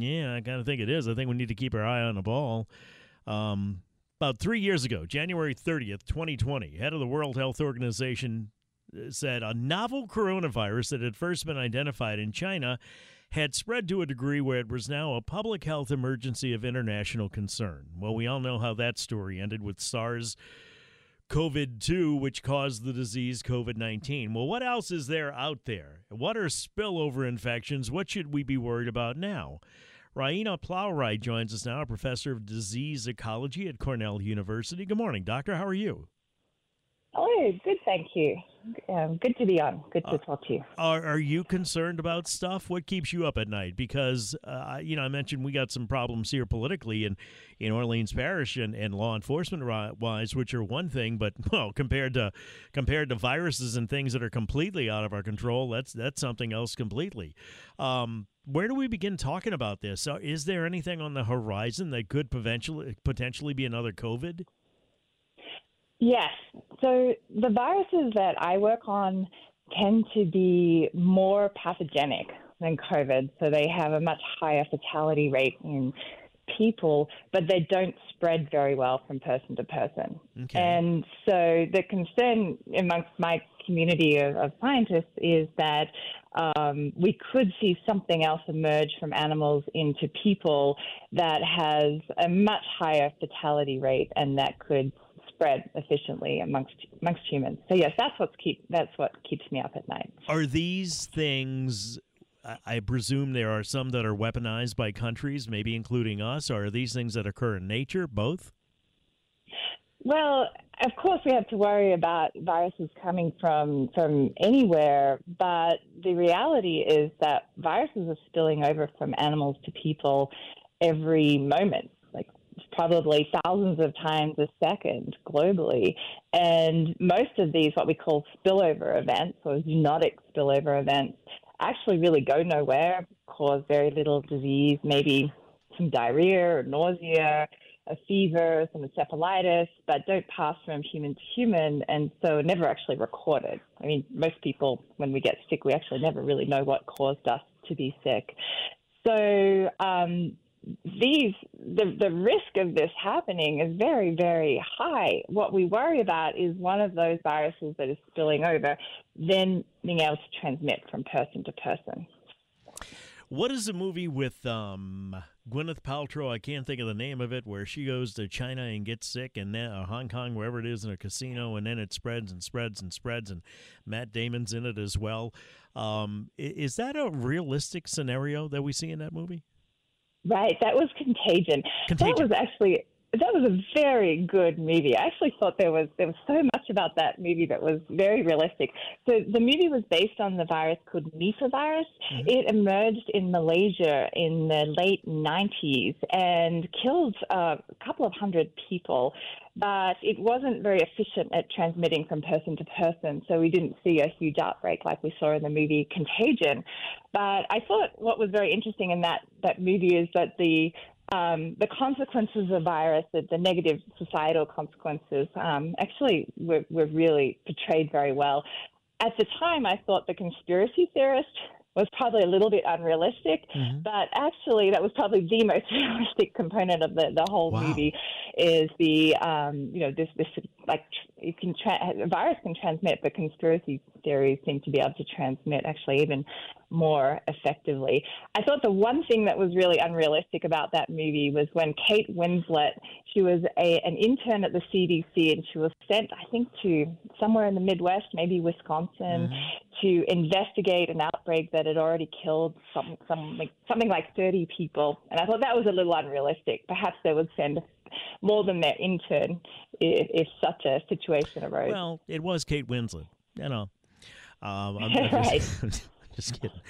Yeah, I kind of think it is. I think we need to keep our eye on the ball. Um, about three years ago, January 30th, 2020, head of the World Health Organization uh, said a novel coronavirus that had first been identified in China had spread to a degree where it was now a public health emergency of international concern. Well, we all know how that story ended with SARS COVID 2, which caused the disease COVID 19. Well, what else is there out there? What are spillover infections? What should we be worried about now? Raina Plowright joins us now, a professor of disease ecology at Cornell University. Good morning, doctor. How are you? Oh, good, thank you. Um, good to be on. Good to uh, talk to you. Are, are you concerned about stuff? What keeps you up at night? Because, uh, you know, I mentioned we got some problems here politically in, in Orleans Parish and, and law enforcement wise, which are one thing, but, well, compared to compared to viruses and things that are completely out of our control, that's that's something else completely. Um, where do we begin talking about this? Is there anything on the horizon that could potentially potentially be another COVID? Yes. So the viruses that I work on tend to be more pathogenic than COVID. So they have a much higher fatality rate in people, but they don't spread very well from person to person. Okay. And so the concern amongst my community of, of scientists is that um, we could see something else emerge from animals into people that has a much higher fatality rate and that could spread efficiently amongst amongst humans. So yes, that's what's keep that's what keeps me up at night. Are these things? I presume there are some that are weaponized by countries, maybe including us. Or are these things that occur in nature? Both. Well, of course, we have to worry about viruses coming from from anywhere, but the reality is that viruses are spilling over from animals to people every moment like probably thousands of times a second globally. And most of these, what we call spillover events or zoonotic spillover events, actually really go nowhere, cause very little disease, maybe some diarrhea or nausea, a fever, some encephalitis, but don't pass from human to human and so never actually recorded. I mean, most people, when we get sick, we actually never really know what caused us to be sick. So, um, these the the risk of this happening is very very high. What we worry about is one of those viruses that is spilling over, then being able to transmit from person to person. What is the movie with um, Gwyneth Paltrow? I can't think of the name of it, where she goes to China and gets sick, and then uh, Hong Kong, wherever it is, in a casino, and then it spreads and spreads and spreads, and Matt Damon's in it as well. Um, is that a realistic scenario that we see in that movie? Right, that was Contagion. Contagion. That was actually that was a very good movie. I actually thought there was there was so much about that movie that was very realistic. So the movie was based on the virus called Nipah virus. Mm-hmm. It emerged in Malaysia in the late 90s and killed uh, a couple of hundred people but it wasn't very efficient at transmitting from person to person, so we didn't see a huge outbreak like we saw in the movie Contagion. But I thought what was very interesting in that, that movie is that the um, the consequences of virus, the, the negative societal consequences, um, actually were, were really portrayed very well. At the time, I thought the conspiracy theorist was probably a little bit unrealistic, mm-hmm. but actually that was probably the most realistic component of the, the whole wow. movie is the um, you know this this like you can tra- a virus can transmit, but conspiracy theories seem to be able to transmit actually even more effectively. I thought the one thing that was really unrealistic about that movie was when Kate Winslet, she was a an intern at the CDC and she was sent, I think, to somewhere in the Midwest, maybe Wisconsin, mm-hmm. to investigate an outbreak that had already killed some, some like, something like 30 people. And I thought that was a little unrealistic. Perhaps they would send more than their intern if, if such a situation arose. Well, it was Kate Winslet, you know. Um, I'm, I'm right. Just, just kidding.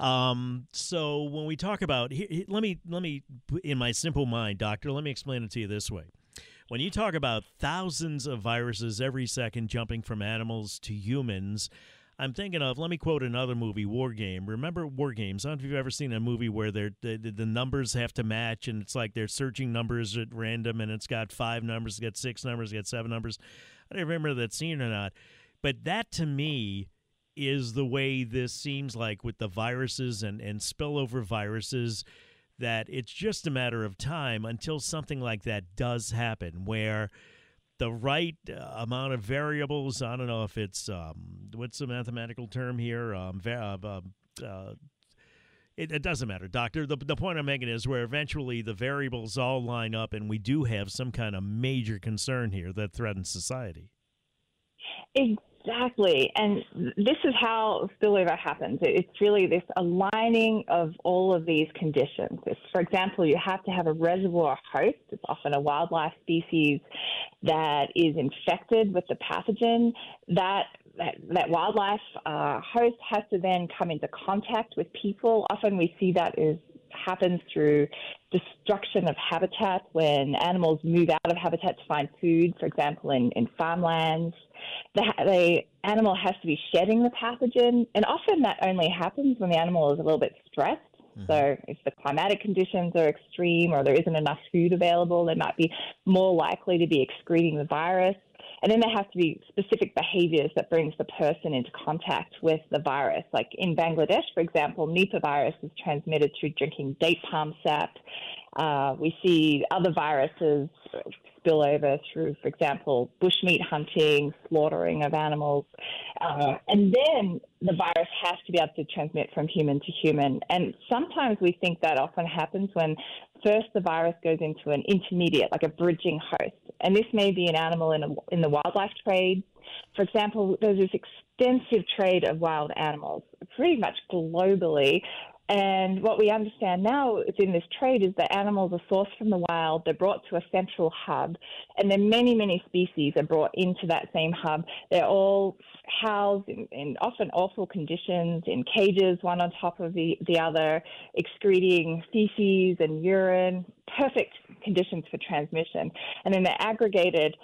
Um, so when we talk about, let me let me in my simple mind, doctor, let me explain it to you this way. When you talk about thousands of viruses every second jumping from animals to humans, I'm thinking of, let me quote another movie, War Game. Remember War Games? I don't know if you've ever seen a movie where they're, the, the numbers have to match and it's like they're searching numbers at random and it's got five numbers, it's got six numbers, it's got seven numbers. I don't remember that scene or not. But that to me is the way this seems like with the viruses and, and spillover viruses that it's just a matter of time until something like that does happen where – the right uh, amount of variables. I don't know if it's um, what's the mathematical term here. Um, uh, uh, it, it, doesn't matter, doctor. The, the point I'm making is where eventually the variables all line up, and we do have some kind of major concern here that threatens society. And this is how spillover happens. It's really this aligning of all of these conditions. For example, you have to have a reservoir host. It's often a wildlife species that is infected with the pathogen. That that, that wildlife uh, host has to then come into contact with people. Often we see that is happens through destruction of habitat when animals move out of habitat to find food, for example, in, in farmlands. The, the animal has to be shedding the pathogen, and often that only happens when the animal is a little bit stressed. Mm-hmm. So, if the climatic conditions are extreme or there isn't enough food available, they might be more likely to be excreting the virus. And then there has to be specific behaviors that brings the person into contact with the virus. Like in Bangladesh, for example, Nipah virus is transmitted through drinking date palm sap. Uh, we see other viruses spill over through, for example, bushmeat hunting, slaughtering of animals. Uh, and then the virus has to be able to transmit from human to human. And sometimes we think that often happens when first the virus goes into an intermediate, like a bridging host. And this may be an animal in, a, in the wildlife trade. For example, there's this extensive trade of wild animals, pretty much globally, and what we understand now within this trade is that animals are sourced from the wild, they're brought to a central hub, and then many, many species are brought into that same hub. They're all housed in, in often awful conditions, in cages, one on top of the, the other, excreting feces and urine, perfect conditions for transmission. And then they're aggregated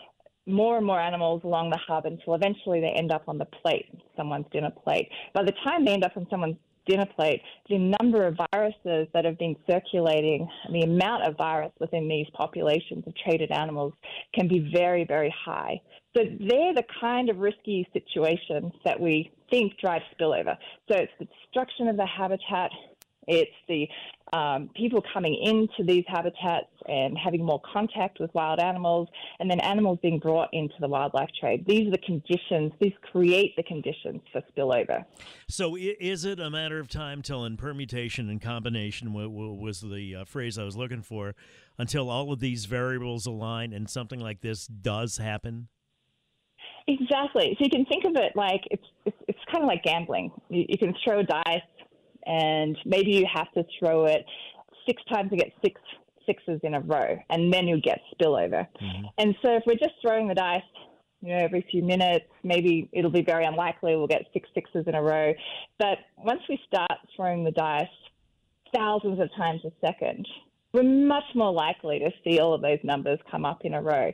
more and more animals along the hub until eventually they end up on the plate, someone's dinner plate. By the time they end up on someone's dinner plate, the number of viruses that have been circulating, the amount of virus within these populations of traded animals can be very, very high. So they're the kind of risky situations that we think drive spillover. So it's the destruction of the habitat, it's the um, people coming into these habitats and having more contact with wild animals, and then animals being brought into the wildlife trade. These are the conditions, these create the conditions for spillover. So, is it a matter of time till in permutation and combination was the uh, phrase I was looking for until all of these variables align and something like this does happen? Exactly. So you can think of it like it's it's, it's kind of like gambling. You, you can throw dice and maybe you have to throw it six times to get six sixes in a row, and then you'll get spillover. Mm-hmm. And so if we're just throwing the dice, you know, every few minutes, maybe it'll be very unlikely we'll get six sixes in a row. But once we start throwing the dice thousands of times a second, we're much more likely to see all of those numbers come up in a row.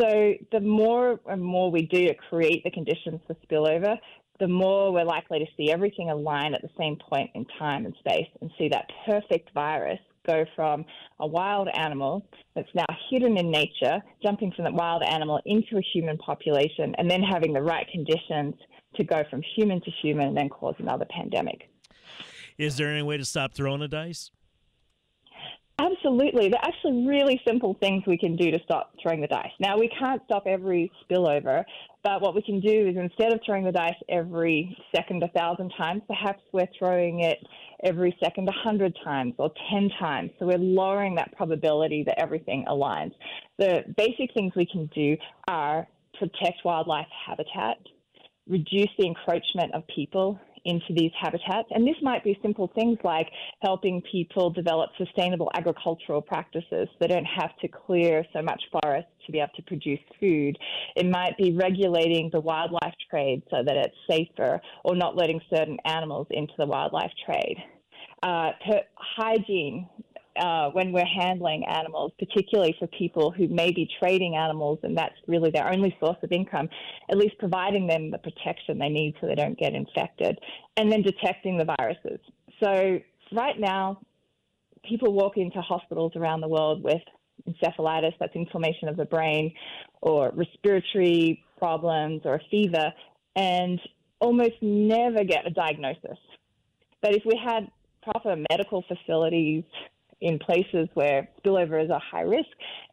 So the more and more we do to create the conditions for spillover, the more we're likely to see everything align at the same point in time and space and see that perfect virus go from a wild animal that's now hidden in nature, jumping from that wild animal into a human population, and then having the right conditions to go from human to human and then cause another pandemic. Is there any way to stop throwing the dice? Absolutely. There are actually really simple things we can do to stop throwing the dice. Now, we can't stop every spillover, But what we can do is instead of throwing the dice every second a thousand times, perhaps we're throwing it every second a hundred times or ten times. So we're lowering that probability that everything aligns. The basic things we can do are protect wildlife habitat, reduce the encroachment of people into these habitats. And this might be simple things like helping people develop sustainable agricultural practices. They don't have to clear so much forest to be able to produce food. It might be regulating the wildlife trade so that it's safer or not letting certain animals into the wildlife trade. Uh, hygiene, uh, when we're handling animals, particularly for people who may be trading animals and that's really their only source of income, at least providing them the protection they need so they don't get infected, and then detecting the viruses. So, right now, people walk into hospitals around the world with encephalitis, that's inflammation of the brain, or respiratory problems, or fever, and almost never get a diagnosis. But if we had proper medical facilities in places where spillover is a high risk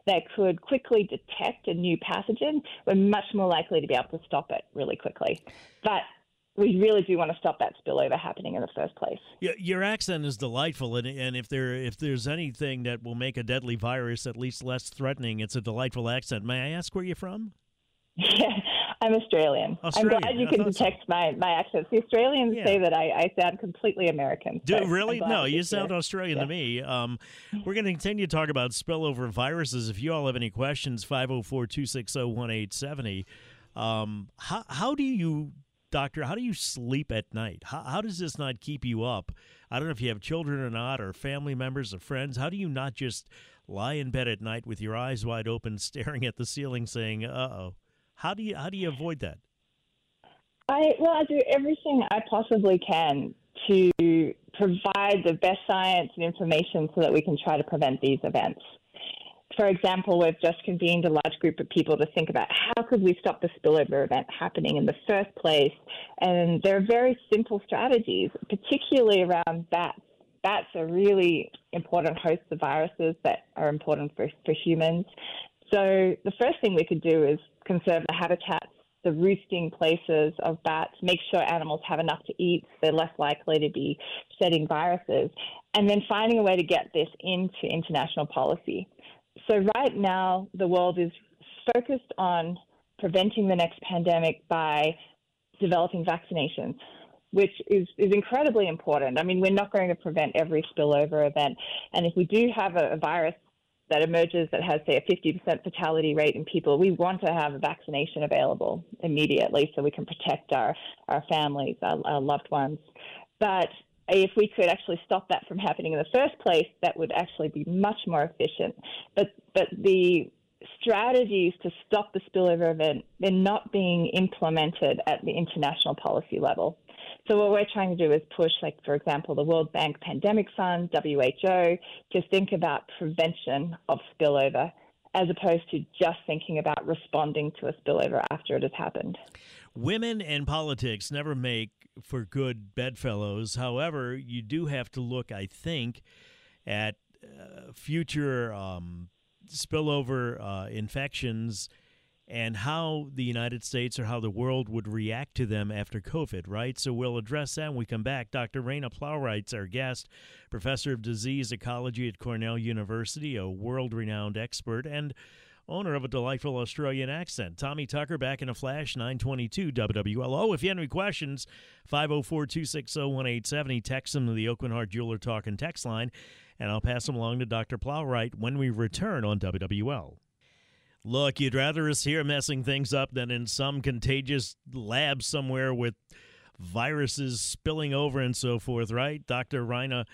that could quickly detect a new pathogen, we're much more likely to be able to stop it really quickly. But we really do want to stop that spillover happening in the first place. Yeah, your accent is delightful, and, and if there if there's anything that will make a deadly virus at least less threatening, it's a delightful accent. May I ask where you're from? Yeah, I'm Australian. Australian. I'm glad you can detect so. my, my accent. The Australians yeah. say that I, I sound completely American. Do really? No, you sound Australian yeah. to me. Um, we're going to continue to talk about spillover viruses. If you all have any questions, 504 260 1870. Um, how, how do you, doctor, how do you sleep at night? How, how does this not keep you up? I don't know if you have children or not, or family members or friends. How do you not just lie in bed at night with your eyes wide open, staring at the ceiling, saying, uh oh? How do you how do you avoid that? I well, I do everything I possibly can to provide the best science and information so that we can try to prevent these events. For example, we've just convened a large group of people to think about how could we stop the spillover event happening in the first place. And there are very simple strategies, particularly around bats. Bats are really important hosts of viruses that are important for, for humans. So the first thing we could do is conserve the habitats, the roosting places of bats, make sure animals have enough to eat, so they're less likely to be shedding viruses, and then finding a way to get this into international policy. So right now, the world is focused on preventing the next pandemic by developing vaccinations which is, is incredibly important. I mean, we're not going to prevent every spillover event. And if we do have a, a virus that emerges that has, say, a 50% fatality rate in people, we want to have a vaccination available immediately so we can protect our, our families, our, our loved ones. But if we could actually stop that from happening in the first place, that would actually be much more efficient. But, but the strategies to stop the spillover event, they're not being implemented at the international policy level. So what we're trying to do is push, like for example, the World Bank Pandemic Fund, WHO, to think about prevention of spillover as opposed to just thinking about responding to a spillover after it has happened. Women and politics never make for good bedfellows. However, you do have to look, I think, at uh, future um, spillover uh, infections and how the United States or how the world would react to them after COVID, right? So we'll address that when we come back. Dr. Raina Plowright's our guest, professor of disease ecology at Cornell University, a world renowned expert, and owner of a delightful Australian accent. Tommy Tucker back in a flash, 922 WWLO. If you have any questions, 504 260 1870. Text them to the Aucoin Heart Jeweler Talk and text line, and I'll pass them along to Dr. Plowright when we return on WWL. Look, you'd rather us here messing things up than in some contagious lab somewhere with viruses spilling over and so forth, right? Dr. Raina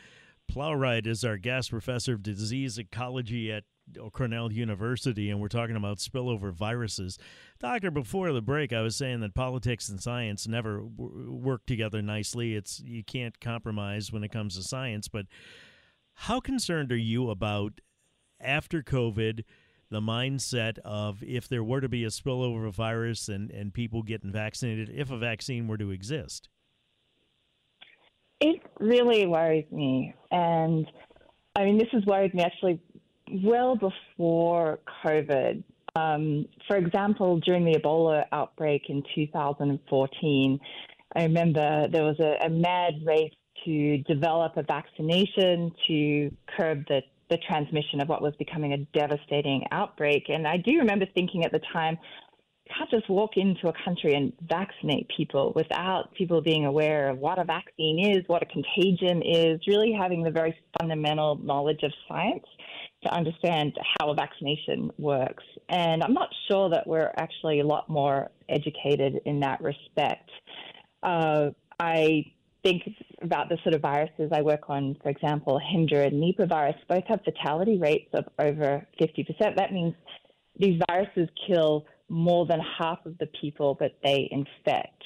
Plowright is our guest professor of disease ecology at Cornell University, and we're talking about spillover viruses. Doctor, before the break, I was saying that politics and science never work together nicely. It's you can't compromise when it comes to science. But how concerned are you about after COVID? The mindset of if there were to be a spillover of virus and, and people getting vaccinated, if a vaccine were to exist? It really worries me. And I mean, this has worried me actually well before COVID. Um, for example, during the Ebola outbreak in 2014, I remember there was a, a mad race to develop a vaccination to curb the, the transmission of what was becoming a devastating outbreak. And I do remember thinking at the time, can't just walk into a country and vaccinate people without people being aware of what a vaccine is, what a contagion is, really having the very fundamental knowledge of science to understand how a vaccination works. And I'm not sure that we're actually a lot more educated in that respect. Uh, I think about the sort of viruses I work on, for example, Hendra and Nipah virus, both have fatality rates of over 50%. That means these viruses kill more than half of the people that they infect.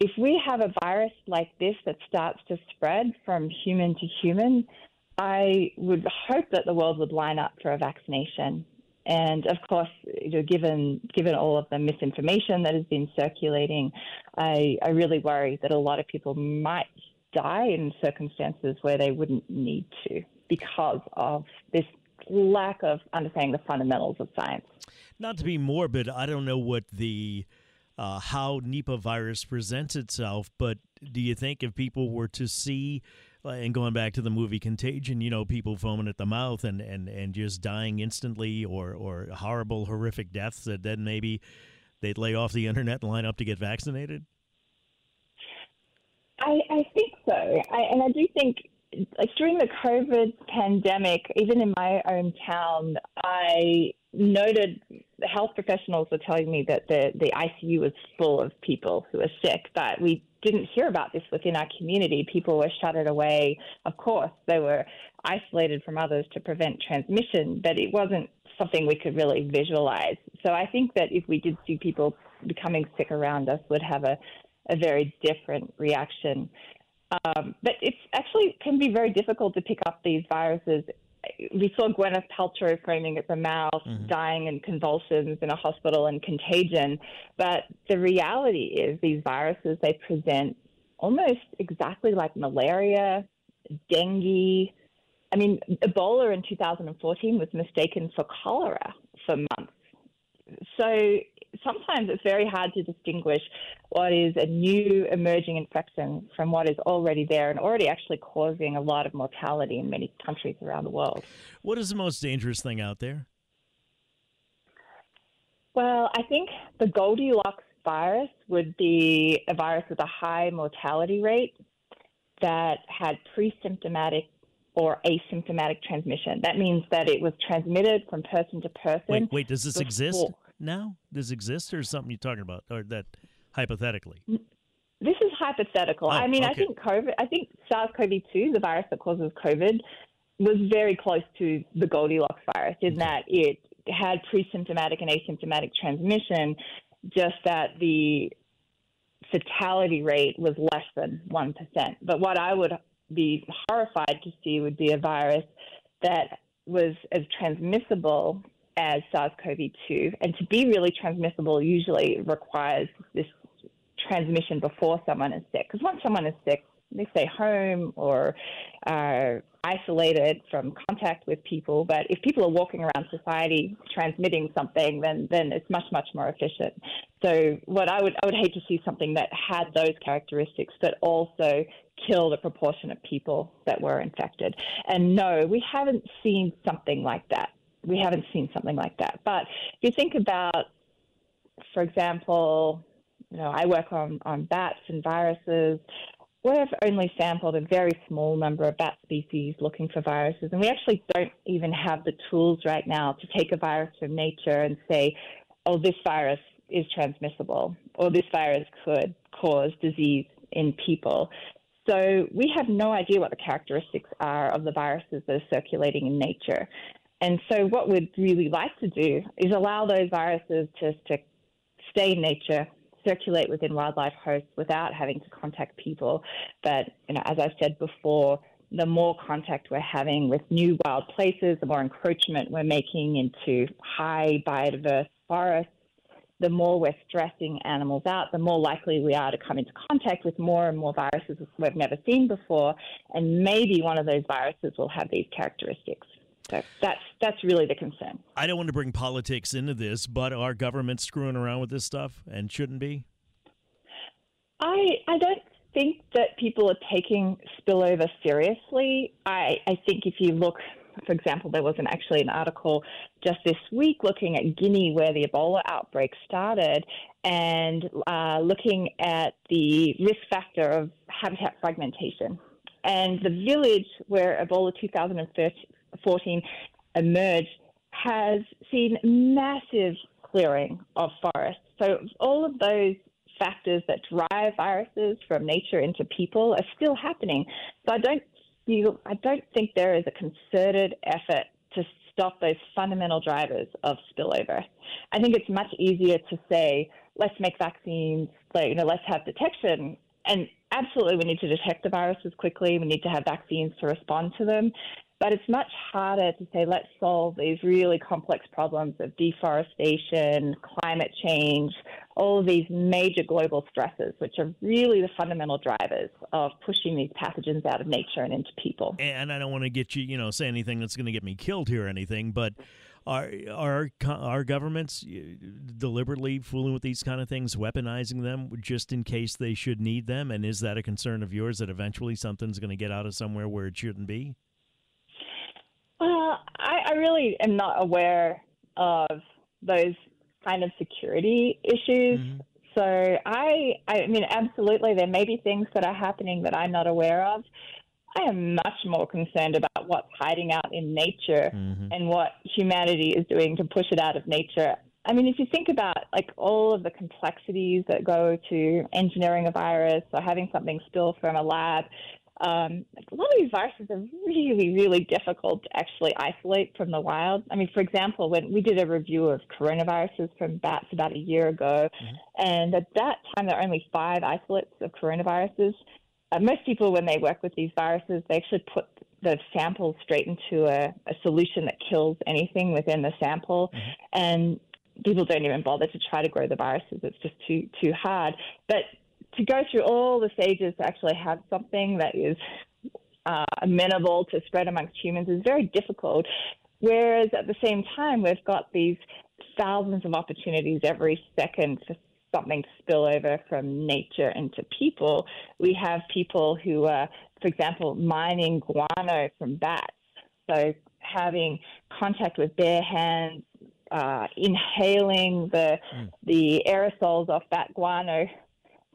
If we have a virus like this that starts to spread from human to human, I would hope that the world would line up for a vaccination. And of course, you know, given given all of the misinformation that has been circulating, I, I really worry that a lot of people might die in circumstances where they wouldn't need to because of this lack of understanding the fundamentals of science. Not to be morbid, I don't know what the uh, how Nipah virus presents itself, but do you think if people were to see and going back to the movie Contagion, you know, people foaming at the mouth and, and, and just dying instantly or, or horrible, horrific deaths, that then maybe they'd lay off the internet and line up to get vaccinated? I, I think so. I, and I do think like during the COVID pandemic, even in my own town, I noted health professionals were telling me that the, the ICU was full of people who were sick, but we didn't hear about this within our community. People were shuttered away. Of course, they were isolated from others to prevent transmission, but it wasn't something we could really visualize. So I think that if we did see people becoming sick around us, would have a, a very different reaction. Um, but it's actually can be very difficult to pick up these viruses we saw Gwyneth Paltrow foaming at the mouth, mm-hmm. dying in convulsions in a hospital and contagion. But the reality is these viruses, they present almost exactly like malaria, dengue. I mean, Ebola in 2014 was mistaken for cholera for months. So sometimes it's very hard to distinguish what is a new emerging infection from what is already there and already actually causing a lot of mortality in many countries around the world. What is the most dangerous thing out there? Well, I think the Goldilocks virus would be a virus with a high mortality rate that had pre symptomatic or asymptomatic transmission. That means that it was transmitted from person to person. Wait, wait does this before. exist? Now? Does exist, or something you're talking about, or that hypothetically? This is hypothetical. Oh, I mean, okay. I think COVID. I think SARS-CoV-2, the virus that causes COVID, was very close to the Goldilocks virus in that it had pre-symptomatic and asymptomatic transmission, just that the fatality rate was less than 1%. But what I would be horrified to see would be a virus that was as transmissible as SARS CoV 2. And to be really transmissible, usually requires this transmission before someone is sick. Because once someone is sick, they stay home or are isolated from contact with people. But if people are walking around society transmitting something, then then it's much much more efficient. So what I would I would hate to see something that had those characteristics, but also killed a proportion of people that were infected. And no, we haven't seen something like that we haven't seen something like that. But if you think about, for example, you know, I work on, on bats and viruses. We've only sampled a very small number of bat species looking for viruses, and we actually don't even have the tools right now to take a virus from nature and say, oh, this virus is transmissible, or this virus could cause disease in people. So we have no idea what the characteristics are of the viruses that are circulating in nature. And so, what we'd really like to do is allow those viruses to, to stay in nature, circulate within wildlife hosts without having to contact people. But, you know, as I said before, the more contact we're having with new wild places, the more encroachment we're making into high biodiverse forests, the more we're stressing animals out, the more likely we are to come into contact with more and more viruses we've never seen before. And maybe one of those viruses will have these characteristics. So that's that's really the concern. I don't want to bring politics into this, but are governments screwing around with this stuff and shouldn't be? I I don't think that people are taking spillover seriously. I, I think if you look, for example, there was an, actually an article just this week looking at Guinea where the Ebola outbreak started and uh, looking at the risk factor of habitat fragmentation. And the village where Ebola 2014 emerged has seen massive clearing of forests. So all of those factors that drive viruses from nature into people are still happening. So I don't feel, I don't think there is a concerted effort to stop those fundamental drivers of spillover. I think it's much easier to say, let's make vaccines, like, you know, let's have detection. And absolutely, we need to detect the viruses quickly. We need to have vaccines to respond to them. But it's much harder to say, let's solve these really complex problems of deforestation, climate change, all of these major global stresses, which are really the fundamental drivers of pushing these pathogens out of nature and into people. And I don't want to get you, you know, say anything that's going to get me killed here or anything, but are are our governments deliberately fooling with these kind of things, weaponizing them just in case they should need them? And is that a concern of yours that eventually something's going to get out of somewhere where it shouldn't be? Uh, I, I really am not aware of those kind of security issues. Mm-hmm. So I, I mean, absolutely, there may be things that are happening that I'm not aware of. I am much more concerned about what's hiding out in nature mm-hmm. and what humanity is doing to push it out of nature. I mean, if you think about like all of the complexities that go to engineering a virus or having something spill from a lab, um, a lot of these viruses are really, really difficult to actually isolate from the wild. I mean, for example, when we did a review of coronaviruses from bats about a year ago, mm-hmm. and at that time there are only five isolates of coronaviruses. Uh, most people, when they work with these viruses, they actually put the sample straight into a, a solution that kills anything within the sample, mm-hmm. and people don't even bother to try to grow the viruses. It's just too too hard. But to go through all the stages to actually have something that is uh, amenable to spread amongst humans is very difficult. Whereas at the same time, we've got these thousands of opportunities every second for something to spill over from nature into people. We have people who are, for example, mining guano from bats. So having contact with bare hands, uh, inhaling the mm. the aerosols off that guano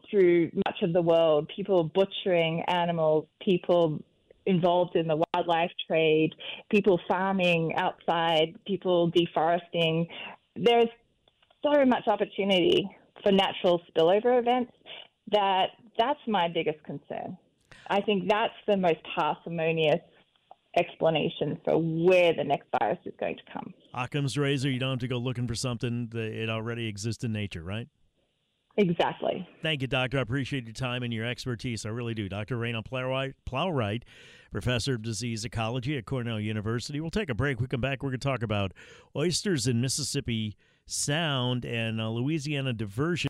through much of the world, people butchering animals, people involved in the wildlife trade, people farming outside, people deforesting. There's so much opportunity for natural spillover events that that's my biggest concern. I think that's the most parsimonious explanation for where the next virus is going to come. Occam's razor, you don't have to go looking for something it already exists in nature, right? Exactly. Thank you, Doctor. I appreciate your time and your expertise. I really do. Dr. Raina Plowright, Plowright, professor of disease ecology at Cornell University. We'll take a break. We come back. We're going to talk about oysters in Mississippi Sound and uh, Louisiana diversion.